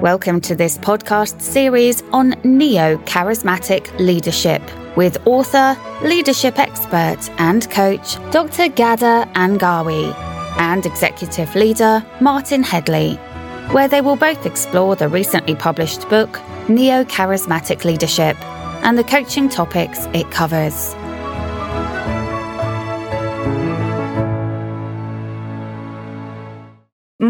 Welcome to this podcast series on neo charismatic leadership with author, leadership expert, and coach Dr. Ghada Angawi and executive leader Martin Headley, where they will both explore the recently published book Neo Charismatic Leadership and the coaching topics it covers.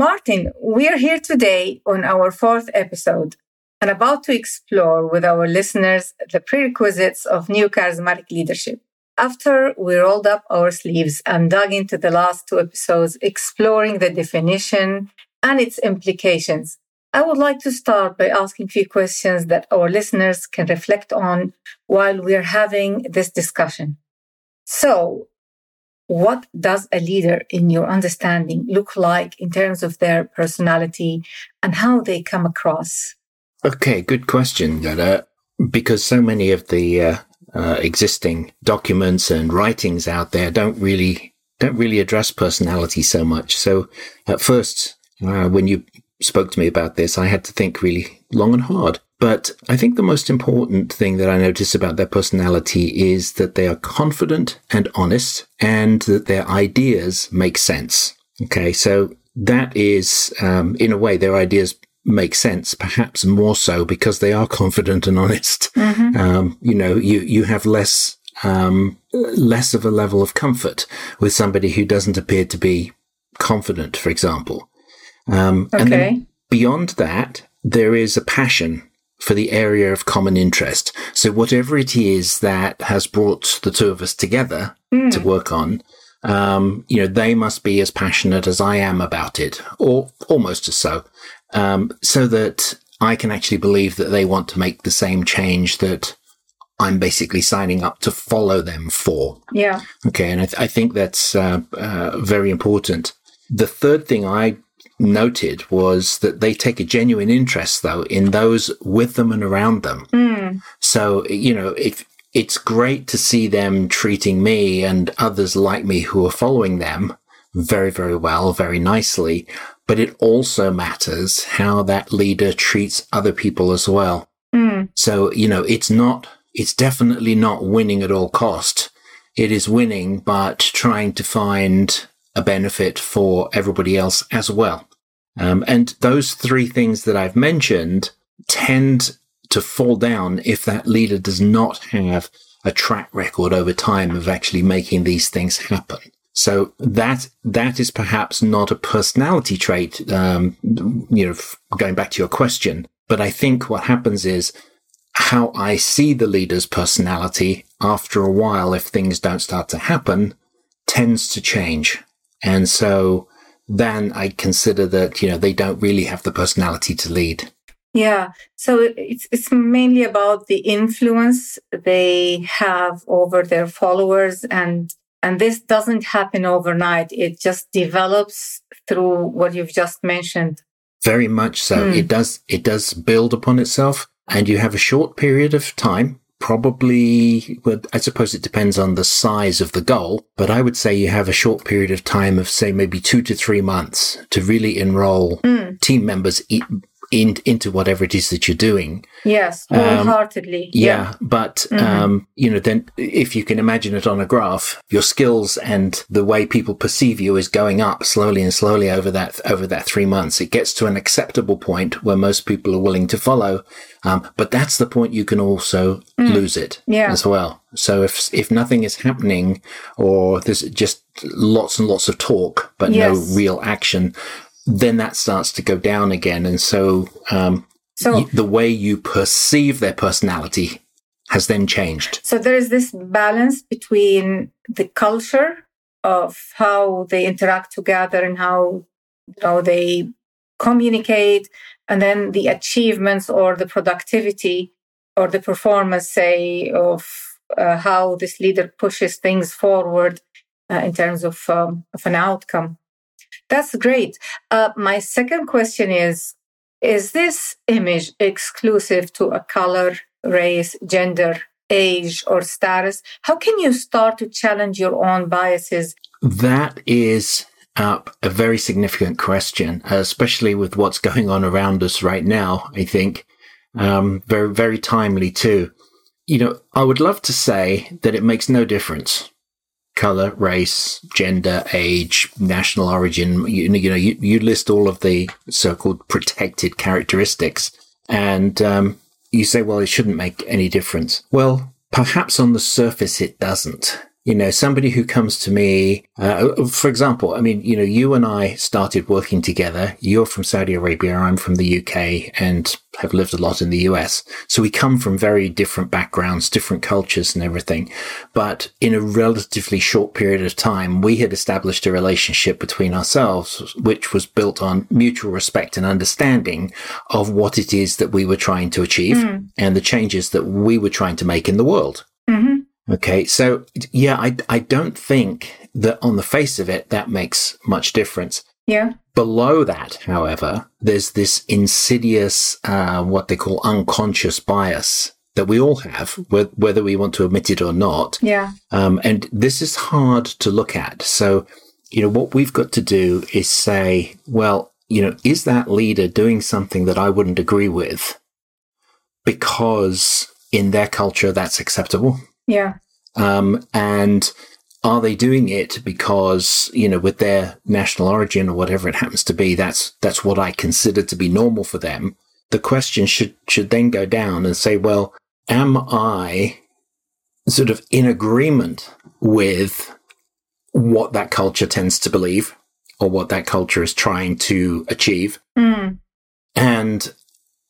Martin, we are here today on our fourth episode and about to explore with our listeners the prerequisites of neo charismatic leadership. After we rolled up our sleeves and dug into the last two episodes, exploring the definition and its implications, I would like to start by asking a few questions that our listeners can reflect on while we're having this discussion. So, what does a leader in your understanding look like in terms of their personality and how they come across? Okay, good question. Because so many of the uh, uh, existing documents and writings out there don't really don't really address personality so much. So at first, uh, when you spoke to me about this, I had to think really long and hard. But I think the most important thing that I notice about their personality is that they are confident and honest and that their ideas make sense. Okay. So that is, um, in a way, their ideas make sense, perhaps more so because they are confident and honest. Mm-hmm. Um, you know, you, you have less, um, less of a level of comfort with somebody who doesn't appear to be confident, for example. Um, okay. and then beyond that, there is a passion for the area of common interest. So whatever it is that has brought the two of us together mm. to work on, um, you know, they must be as passionate as I am about it, or almost as so, um, so that I can actually believe that they want to make the same change that I'm basically signing up to follow them for. Yeah. Okay. And I, th- I think that's uh, uh, very important. The third thing I noted was that they take a genuine interest though in those with them and around them. Mm. So, you know, if it's great to see them treating me and others like me who are following them very, very well, very nicely. But it also matters how that leader treats other people as well. Mm. So, you know, it's not, it's definitely not winning at all cost. It is winning, but trying to find a benefit for everybody else as well. Um, and those three things that I've mentioned tend to fall down if that leader does not have a track record over time of actually making these things happen. So that that is perhaps not a personality trait. Um, you know, going back to your question, but I think what happens is how I see the leader's personality after a while, if things don't start to happen, tends to change. And so then I consider that, you know, they don't really have the personality to lead. Yeah. So it's, it's mainly about the influence they have over their followers and, and this doesn't happen overnight. It just develops through what you've just mentioned. Very much so. Mm. It does, it does build upon itself and you have a short period of time probably, well, I suppose it depends on the size of the goal, but I would say you have a short period of time of say maybe two to three months to really enroll mm. team members in, into whatever it is that you're doing. Yes, um, wholeheartedly. Um, yeah, yeah, but mm-hmm. um, you know, then if you can imagine it on a graph, your skills and the way people perceive you is going up slowly and slowly over that over that three months. It gets to an acceptable point where most people are willing to follow, um, but that's the point you can also mm. lose it yeah. as well. So if if nothing is happening, or there's just lots and lots of talk but yes. no real action, then that starts to go down again. And so, um, so the way you perceive their personality has then changed. So there is this balance between the culture of how they interact together and how you know they communicate and then the achievements or the productivity or the performance say of uh, how this leader pushes things forward uh, in terms of um, of an outcome that's great. Uh, my second question is Is this image exclusive to a color, race, gender, age, or status? How can you start to challenge your own biases? That is up a very significant question, especially with what's going on around us right now. I think um, very very timely too. You know, I would love to say that it makes no difference color, race, gender, age, national origin. You, you know, you, you list all of the so-called protected characteristics, and um, you say, well, it shouldn't make any difference. Well, perhaps on the surface it doesn't you know, somebody who comes to me, uh, for example, I mean, you know, you and I started working together. You're from Saudi Arabia. I'm from the UK and have lived a lot in the US. So we come from very different backgrounds, different cultures and everything. But in a relatively short period of time, we had established a relationship between ourselves, which was built on mutual respect and understanding of what it is that we were trying to achieve mm. and the changes that we were trying to make in the world. Mm-hmm. Okay. So yeah, I, I don't think that on the face of it, that makes much difference. Yeah. Below that, however, there's this insidious, uh, what they call unconscious bias that we all have, whether we want to admit it or not. Yeah. Um, and this is hard to look at. So, you know, what we've got to do is say, well, you know, is that leader doing something that I wouldn't agree with because in their culture that's acceptable? Yeah. Um, and are they doing it because, you know, with their national origin or whatever it happens to be, that's, that's what I consider to be normal for them. The question should, should then go down and say, well, am I sort of in agreement with what that culture tends to believe or what that culture is trying to achieve? Mm. And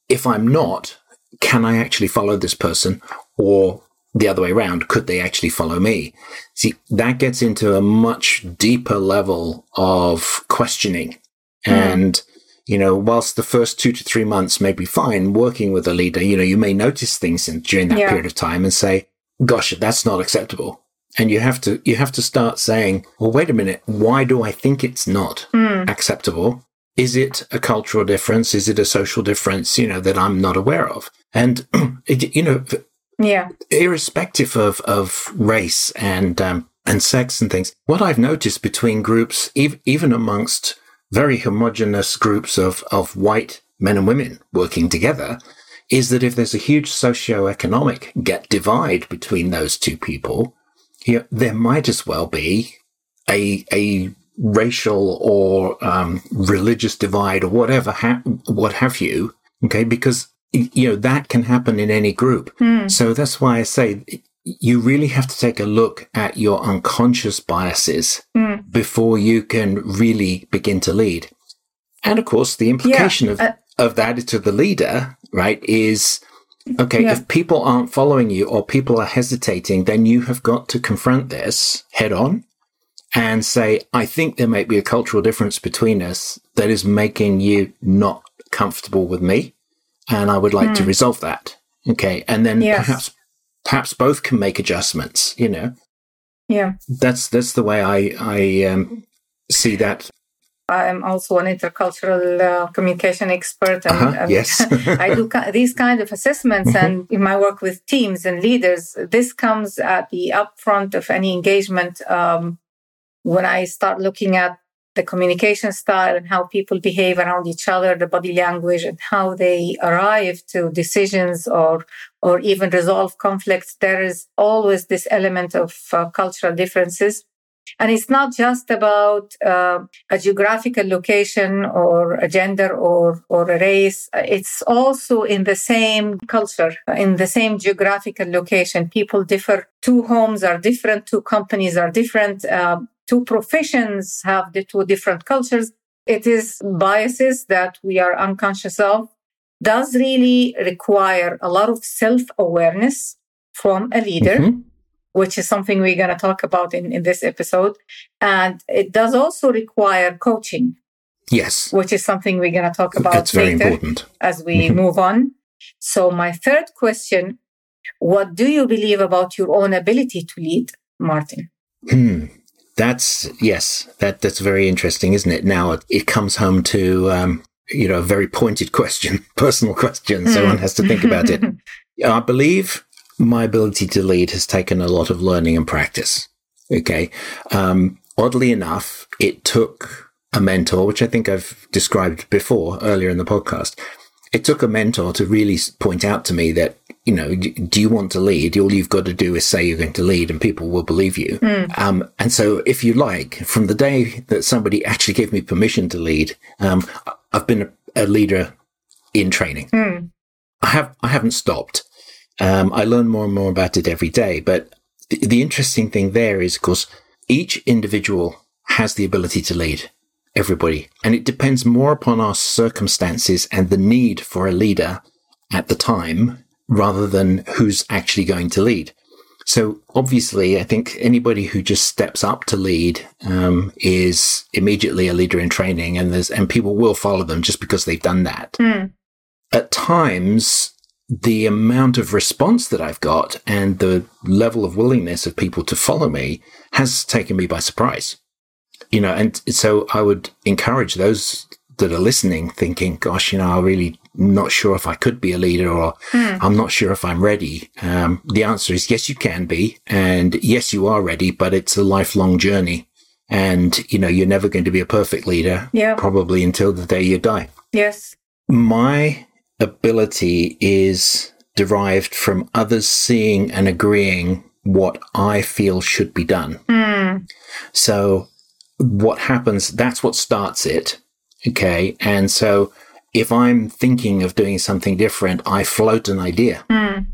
if I'm not, can I actually follow this person or the other way around. Could they actually follow me? See, that gets into a much deeper level of questioning. Mm. And, you know, whilst the first two to three months may be fine working with a leader, you know, you may notice things in, during that yeah. period of time and say, gosh, that's not acceptable. And you have to, you have to start saying, well, wait a minute. Why do I think it's not mm. acceptable? Is it a cultural difference? Is it a social difference, you know, that I'm not aware of? And, you know, yeah. Irrespective of, of race and, um, and sex and things, what I've noticed between groups, ev- even amongst very homogenous groups of, of white men and women working together, is that if there's a huge socio-economic get divide between those two people, you know, there might as well be a, a racial or um, religious divide or whatever, ha- what have you. Okay, because you know, that can happen in any group. Mm. So that's why I say you really have to take a look at your unconscious biases mm. before you can really begin to lead. And of course, the implication yeah, uh, of, of that to the leader, right, is okay, yeah. if people aren't following you or people are hesitating, then you have got to confront this head on and say, I think there might be a cultural difference between us that is making you not comfortable with me and I would like mm. to hmm. resolve that. Okay. And then yes. perhaps, perhaps both can make adjustments, you know? Yeah. That's, that's the way I, I, um, see that. I'm also an intercultural uh, communication expert. And, uh-huh, and yes. I do these kind of assessments mm-hmm. and in my work with teams and leaders, this comes at the upfront of any engagement. Um, when I start looking at the communication style and how people behave around each other, the body language and how they arrive to decisions or, or even resolve conflicts. There is always this element of uh, cultural differences. And it's not just about uh, a geographical location or a gender or, or a race. It's also in the same culture, in the same geographical location. People differ. Two homes are different. Two companies are different. Uh, two professions have the two different cultures. It is biases that we are unconscious of does really require a lot of self awareness from a leader, mm-hmm. which is something we're going to talk about in, in this episode. And it does also require coaching. Yes. Which is something we're going to talk about That's very important. as we mm-hmm. move on. So, my third question What do you believe about your own ability to lead, Martin? Hmm. That's yes, that that's very interesting, isn't it? Now it, it comes home to um, you know a very pointed question, personal question. So one has to think about it. I believe my ability to lead has taken a lot of learning and practice. Okay, um, oddly enough, it took a mentor, which I think I've described before earlier in the podcast. It took a mentor to really point out to me that, you know, do you want to lead? All you've got to do is say you're going to lead and people will believe you. Mm. Um, and so if you like, from the day that somebody actually gave me permission to lead, um, I've been a, a leader in training. Mm. I have, I haven't stopped. Um, I learn more and more about it every day. But the, the interesting thing there is, of course, each individual has the ability to lead everybody. And it depends more upon our circumstances and the need for a leader at the time rather than who's actually going to lead. So obviously, I think anybody who just steps up to lead um, is immediately a leader in training, and there's and people will follow them just because they've done that. Mm. At times, the amount of response that I've got and the level of willingness of people to follow me has taken me by surprise you know, and so I would encourage those that are listening thinking, gosh, you know, I'm really not sure if I could be a leader or mm. I'm not sure if I'm ready. Um, the answer is yes, you can be. And yes, you are ready, but it's a lifelong journey. And, you know, you're never going to be a perfect leader. Yeah. Probably until the day you die. Yes. My ability is derived from others seeing and agreeing what I feel should be done. Mm. So what happens, that's what starts it. Okay. And so if I'm thinking of doing something different, I float an idea. Mm.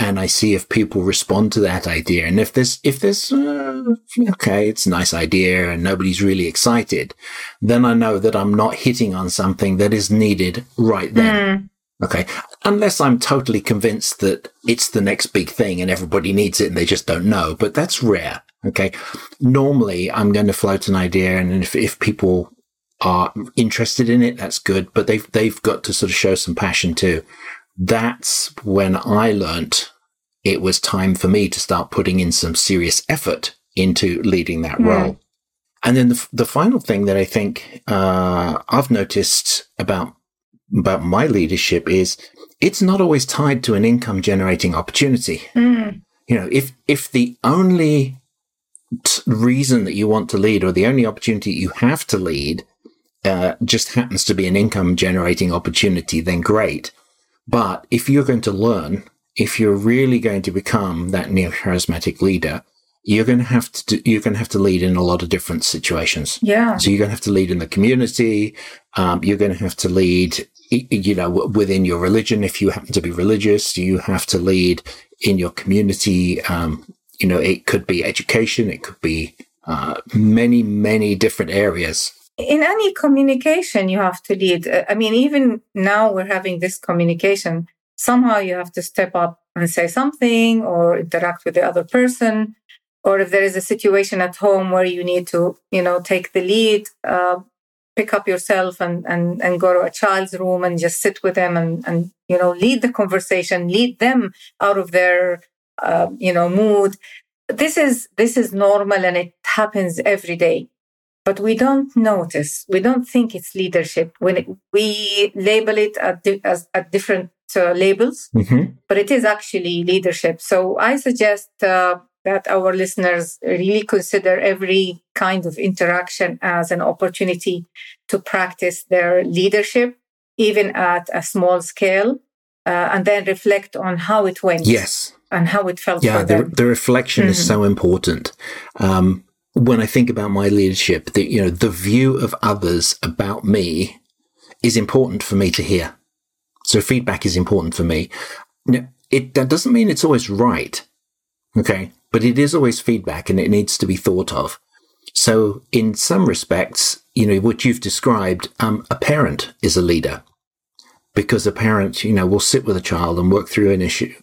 And I see if people respond to that idea. And if this, if this, uh, okay, it's a nice idea and nobody's really excited, then I know that I'm not hitting on something that is needed right then. Mm. Okay. Unless I'm totally convinced that it's the next big thing and everybody needs it and they just don't know, but that's rare. Okay. Normally I'm going to float an idea and if, if people are interested in it, that's good, but they've, they've got to sort of show some passion too. That's when I learnt it was time for me to start putting in some serious effort into leading that mm. role. And then the, the final thing that I think, uh, I've noticed about, about my leadership is it's not always tied to an income generating opportunity. Mm. You know, if, if the only reason that you want to lead or the only opportunity you have to lead uh, just happens to be an income generating opportunity, then great. But if you're going to learn, if you're really going to become that neo charismatic leader, you're going to have to do, you're going to have to lead in a lot of different situations. Yeah. So you're going to have to lead in the community. Um, you're going to have to lead, you know, within your religion. If you happen to be religious, you have to lead in your community. Um, you know, it could be education, it could be uh, many, many different areas. In any communication, you have to lead. Uh, I mean, even now we're having this communication. Somehow you have to step up and say something or interact with the other person. Or if there is a situation at home where you need to, you know, take the lead, uh, pick up yourself and, and, and go to a child's room and just sit with them and, and, you know, lead the conversation, lead them out of their uh, you know mood this is this is normal and it happens every day but we don't notice we don't think it's leadership when it, we label it at, di- as, at different uh, labels mm-hmm. but it is actually leadership so i suggest uh, that our listeners really consider every kind of interaction as an opportunity to practice their leadership even at a small scale uh, and then reflect on how it went yes and how it felt. Yeah, the, the, reflection mm-hmm. is so important. Um, when I think about my leadership, the, you know, the view of others about me is important for me to hear. So feedback is important for me. Now, it, that doesn't mean it's always right. Okay. But it is always feedback and it needs to be thought of. So in some respects, you know, what you've described, um, a parent is a leader because a parent, you know, will sit with a child and work through an issue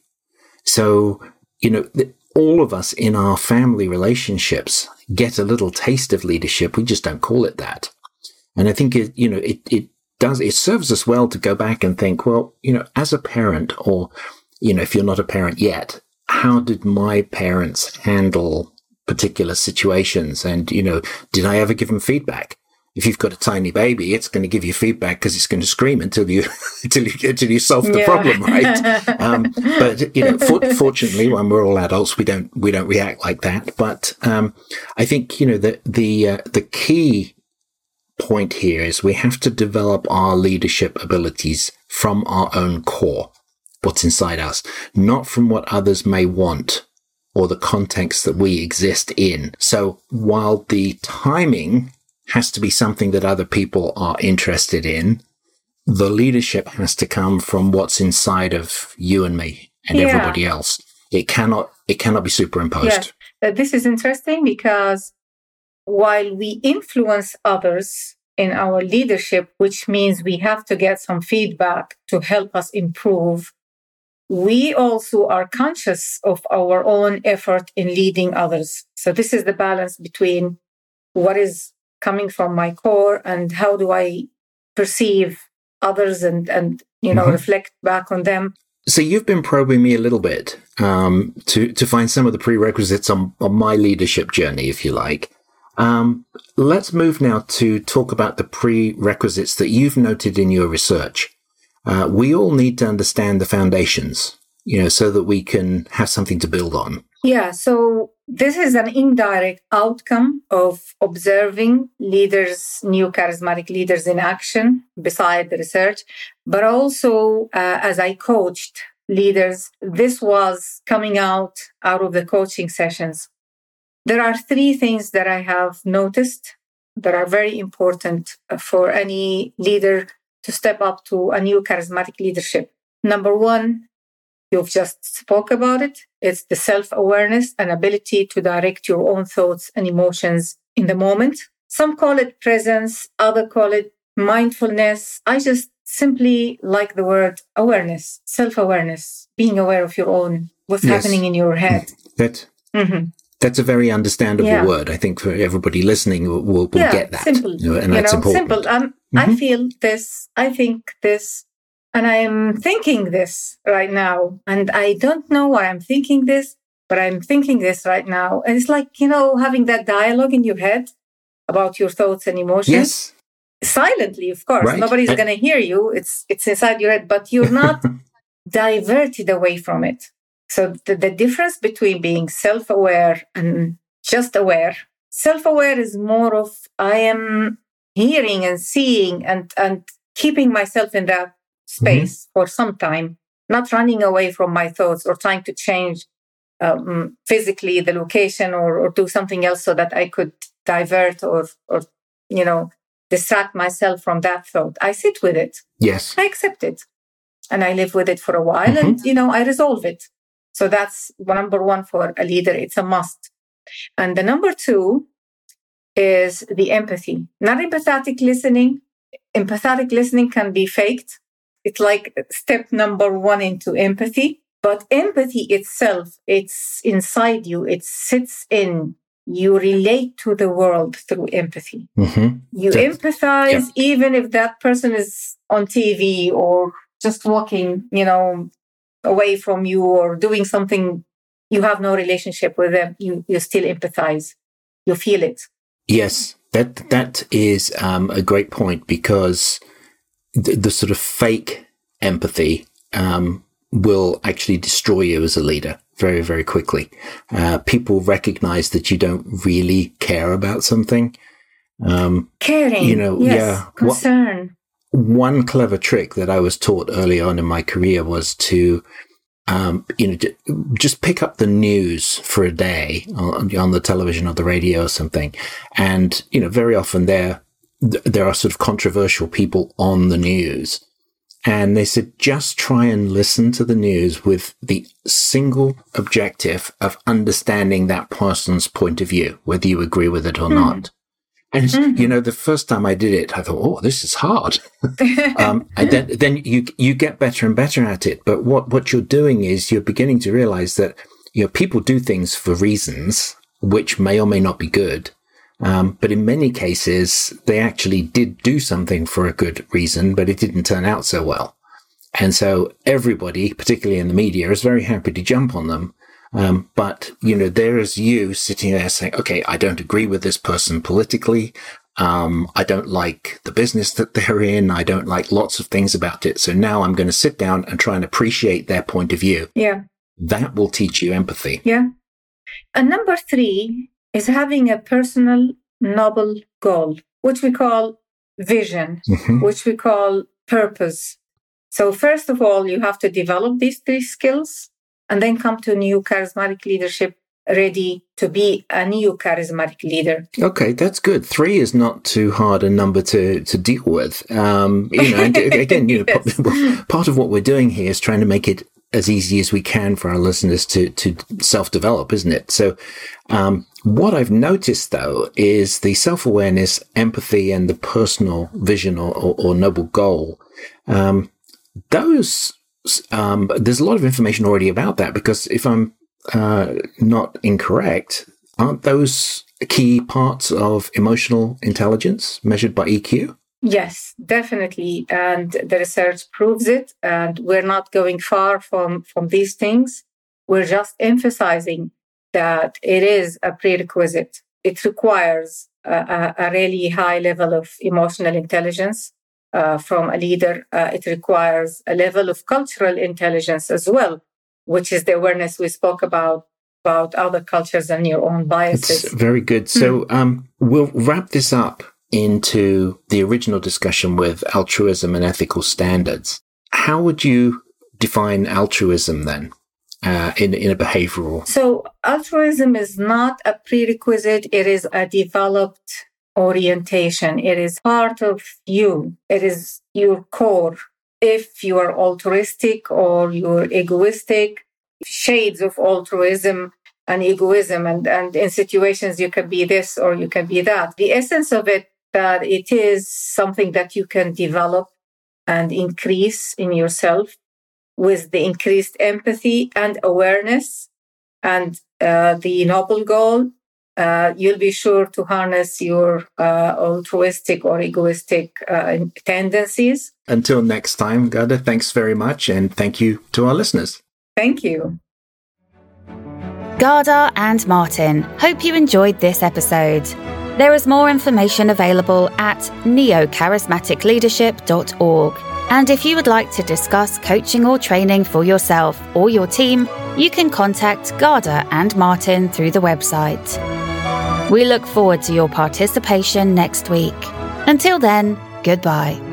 so, you know, all of us in our family relationships get a little taste of leadership. We just don't call it that. And I think it, you know, it, it does, it serves us well to go back and think, well, you know, as a parent or, you know, if you're not a parent yet, how did my parents handle particular situations? And, you know, did I ever give them feedback? If you've got a tiny baby, it's going to give you feedback because it's going to scream until you until you until you solve the yeah. problem, right? um, but you know, for, fortunately, when we're all adults, we don't we don't react like that. But um, I think you know the the uh, the key point here is we have to develop our leadership abilities from our own core, what's inside us, not from what others may want or the context that we exist in. So while the timing has to be something that other people are interested in. The leadership has to come from what's inside of you and me and yeah. everybody else. It cannot, it cannot be superimposed. Yes. Uh, this is interesting because while we influence others in our leadership, which means we have to get some feedback to help us improve, we also are conscious of our own effort in leading others. So this is the balance between what is coming from my core and how do I perceive others and, and you know, mm-hmm. reflect back on them. So you've been probing me a little bit um, to to find some of the prerequisites on, on my leadership journey, if you like. Um, let's move now to talk about the prerequisites that you've noted in your research. Uh, we all need to understand the foundations, you know, so that we can have something to build on. Yeah. So this is an indirect outcome of observing leaders, neo charismatic leaders in action beside the research, but also uh, as I coached leaders, this was coming out out of the coaching sessions. There are three things that I have noticed that are very important for any leader to step up to a neo charismatic leadership. Number one, You've just spoke about it. It's the self-awareness and ability to direct your own thoughts and emotions in the moment. Some call it presence, other call it mindfulness. I just simply like the word awareness, self-awareness, being aware of your own, what's yes. happening in your head. That, mm-hmm. That's a very understandable yeah. word. I think for everybody listening will, will, will yeah, get that. Simple. And you that's know, important. Simple. Um, mm-hmm. I feel this. I think this. And I'm thinking this right now. And I don't know why I'm thinking this, but I'm thinking this right now. And it's like, you know, having that dialogue in your head about your thoughts and emotions. Yes. Silently, of course. Right. Nobody's going to hear you. It's, it's inside your head, but you're not diverted away from it. So the, the difference between being self-aware and just aware, self-aware is more of I am hearing and seeing and, and keeping myself in that. Space mm-hmm. for some time, not running away from my thoughts or trying to change um, physically the location or, or do something else so that I could divert or, or, you know, distract myself from that thought. I sit with it. Yes. I accept it and I live with it for a while mm-hmm. and, you know, I resolve it. So that's number one for a leader. It's a must. And the number two is the empathy, not empathetic listening. Empathetic listening can be faked. It's like step number one into empathy. But empathy itself, it's inside you. It sits in. You relate to the world through empathy. Mm-hmm. You empathize yeah. even if that person is on TV or just walking, you know, away from you or doing something you have no relationship with them. You, you still empathize. You feel it. Yes, that that is um, a great point because the, the sort of fake empathy um, will actually destroy you as a leader very, very quickly. Uh, people recognize that you don't really care about something. Um, Caring, you know, yes, yeah, concern. What, one clever trick that I was taught early on in my career was to, um, you know, just pick up the news for a day on, on the television or the radio or something, and you know, very often there there are sort of controversial people on the news. And they said, just try and listen to the news with the single objective of understanding that person's point of view, whether you agree with it or mm. not. And mm-hmm. you know, the first time I did it, I thought, "Oh, this is hard." um, and then, then you you get better and better at it. But what what you're doing is you're beginning to realize that you know people do things for reasons which may or may not be good, um, but in many cases, they actually did do something for a good reason, but it didn't turn out so well. And so everybody, particularly in the media, is very happy to jump on them. Um, but, you know, there is you sitting there saying, okay, I don't agree with this person politically. Um, I don't like the business that they're in. I don't like lots of things about it. So now I'm going to sit down and try and appreciate their point of view. Yeah. That will teach you empathy. Yeah. And number three is having a personal noble goal, which we call vision, Mhm. which we call purpose. So, first of all, you have to develop these three skills and then come to neo charismatic leadership ready to be a neo charismatic leader. Okay, that's good. Three is not too hard a number to, to deal with. Um, you know, again, you know, Yes. part of what we're doing here is trying to make it as easy as we can for our listeners to, to self develop, isn't it? So, um, what I've noticed though is the self awareness, empathy, and the personal vision or, or, or noble goal. Um, those, um, there's a lot of information already about that because if I'm uh, not incorrect, aren't those key parts of emotional intelligence measured by EQ? Yes, definitely. And the research proves it. And we're not going far from, from these things. We're just emphasizing that it is a prerequisite. It requires a, a, really high level of emotional intelligence uh, from a leader. Uh, it requires a level of cultural intelligence as well, which is the awareness we spoke about about other cultures and your own biases. It's very good. So um, we'll wrap this up into the original discussion with altruism and ethical standards. How would you define altruism then uh, in, in a behavioral? So altruism is not a prerequisite. It is a developed orientation. It is part of you. It is your core. If you are altruistic or you're egoistic, shades of altruism and egoism and, and in situations you can be this or you can be that. The essence of it that it is something that you can develop and increase in yourself with the increased empathy and awareness and uh, the noble goal, uh, you'll be sure to harness your uh, altruistic or egoistic uh, tendencies. Until next time, Ghada, thanks very much. And thank you to our listeners. Thank you. Ghada and Martin, hope you enjoyed this episode. There is more information available at neocharismaticleadership.org. And if you would like to discuss coaching or training for yourself or your team, you can contact Ghada and Martin through the website. We look forward to your participation next week. Until then, goodbye.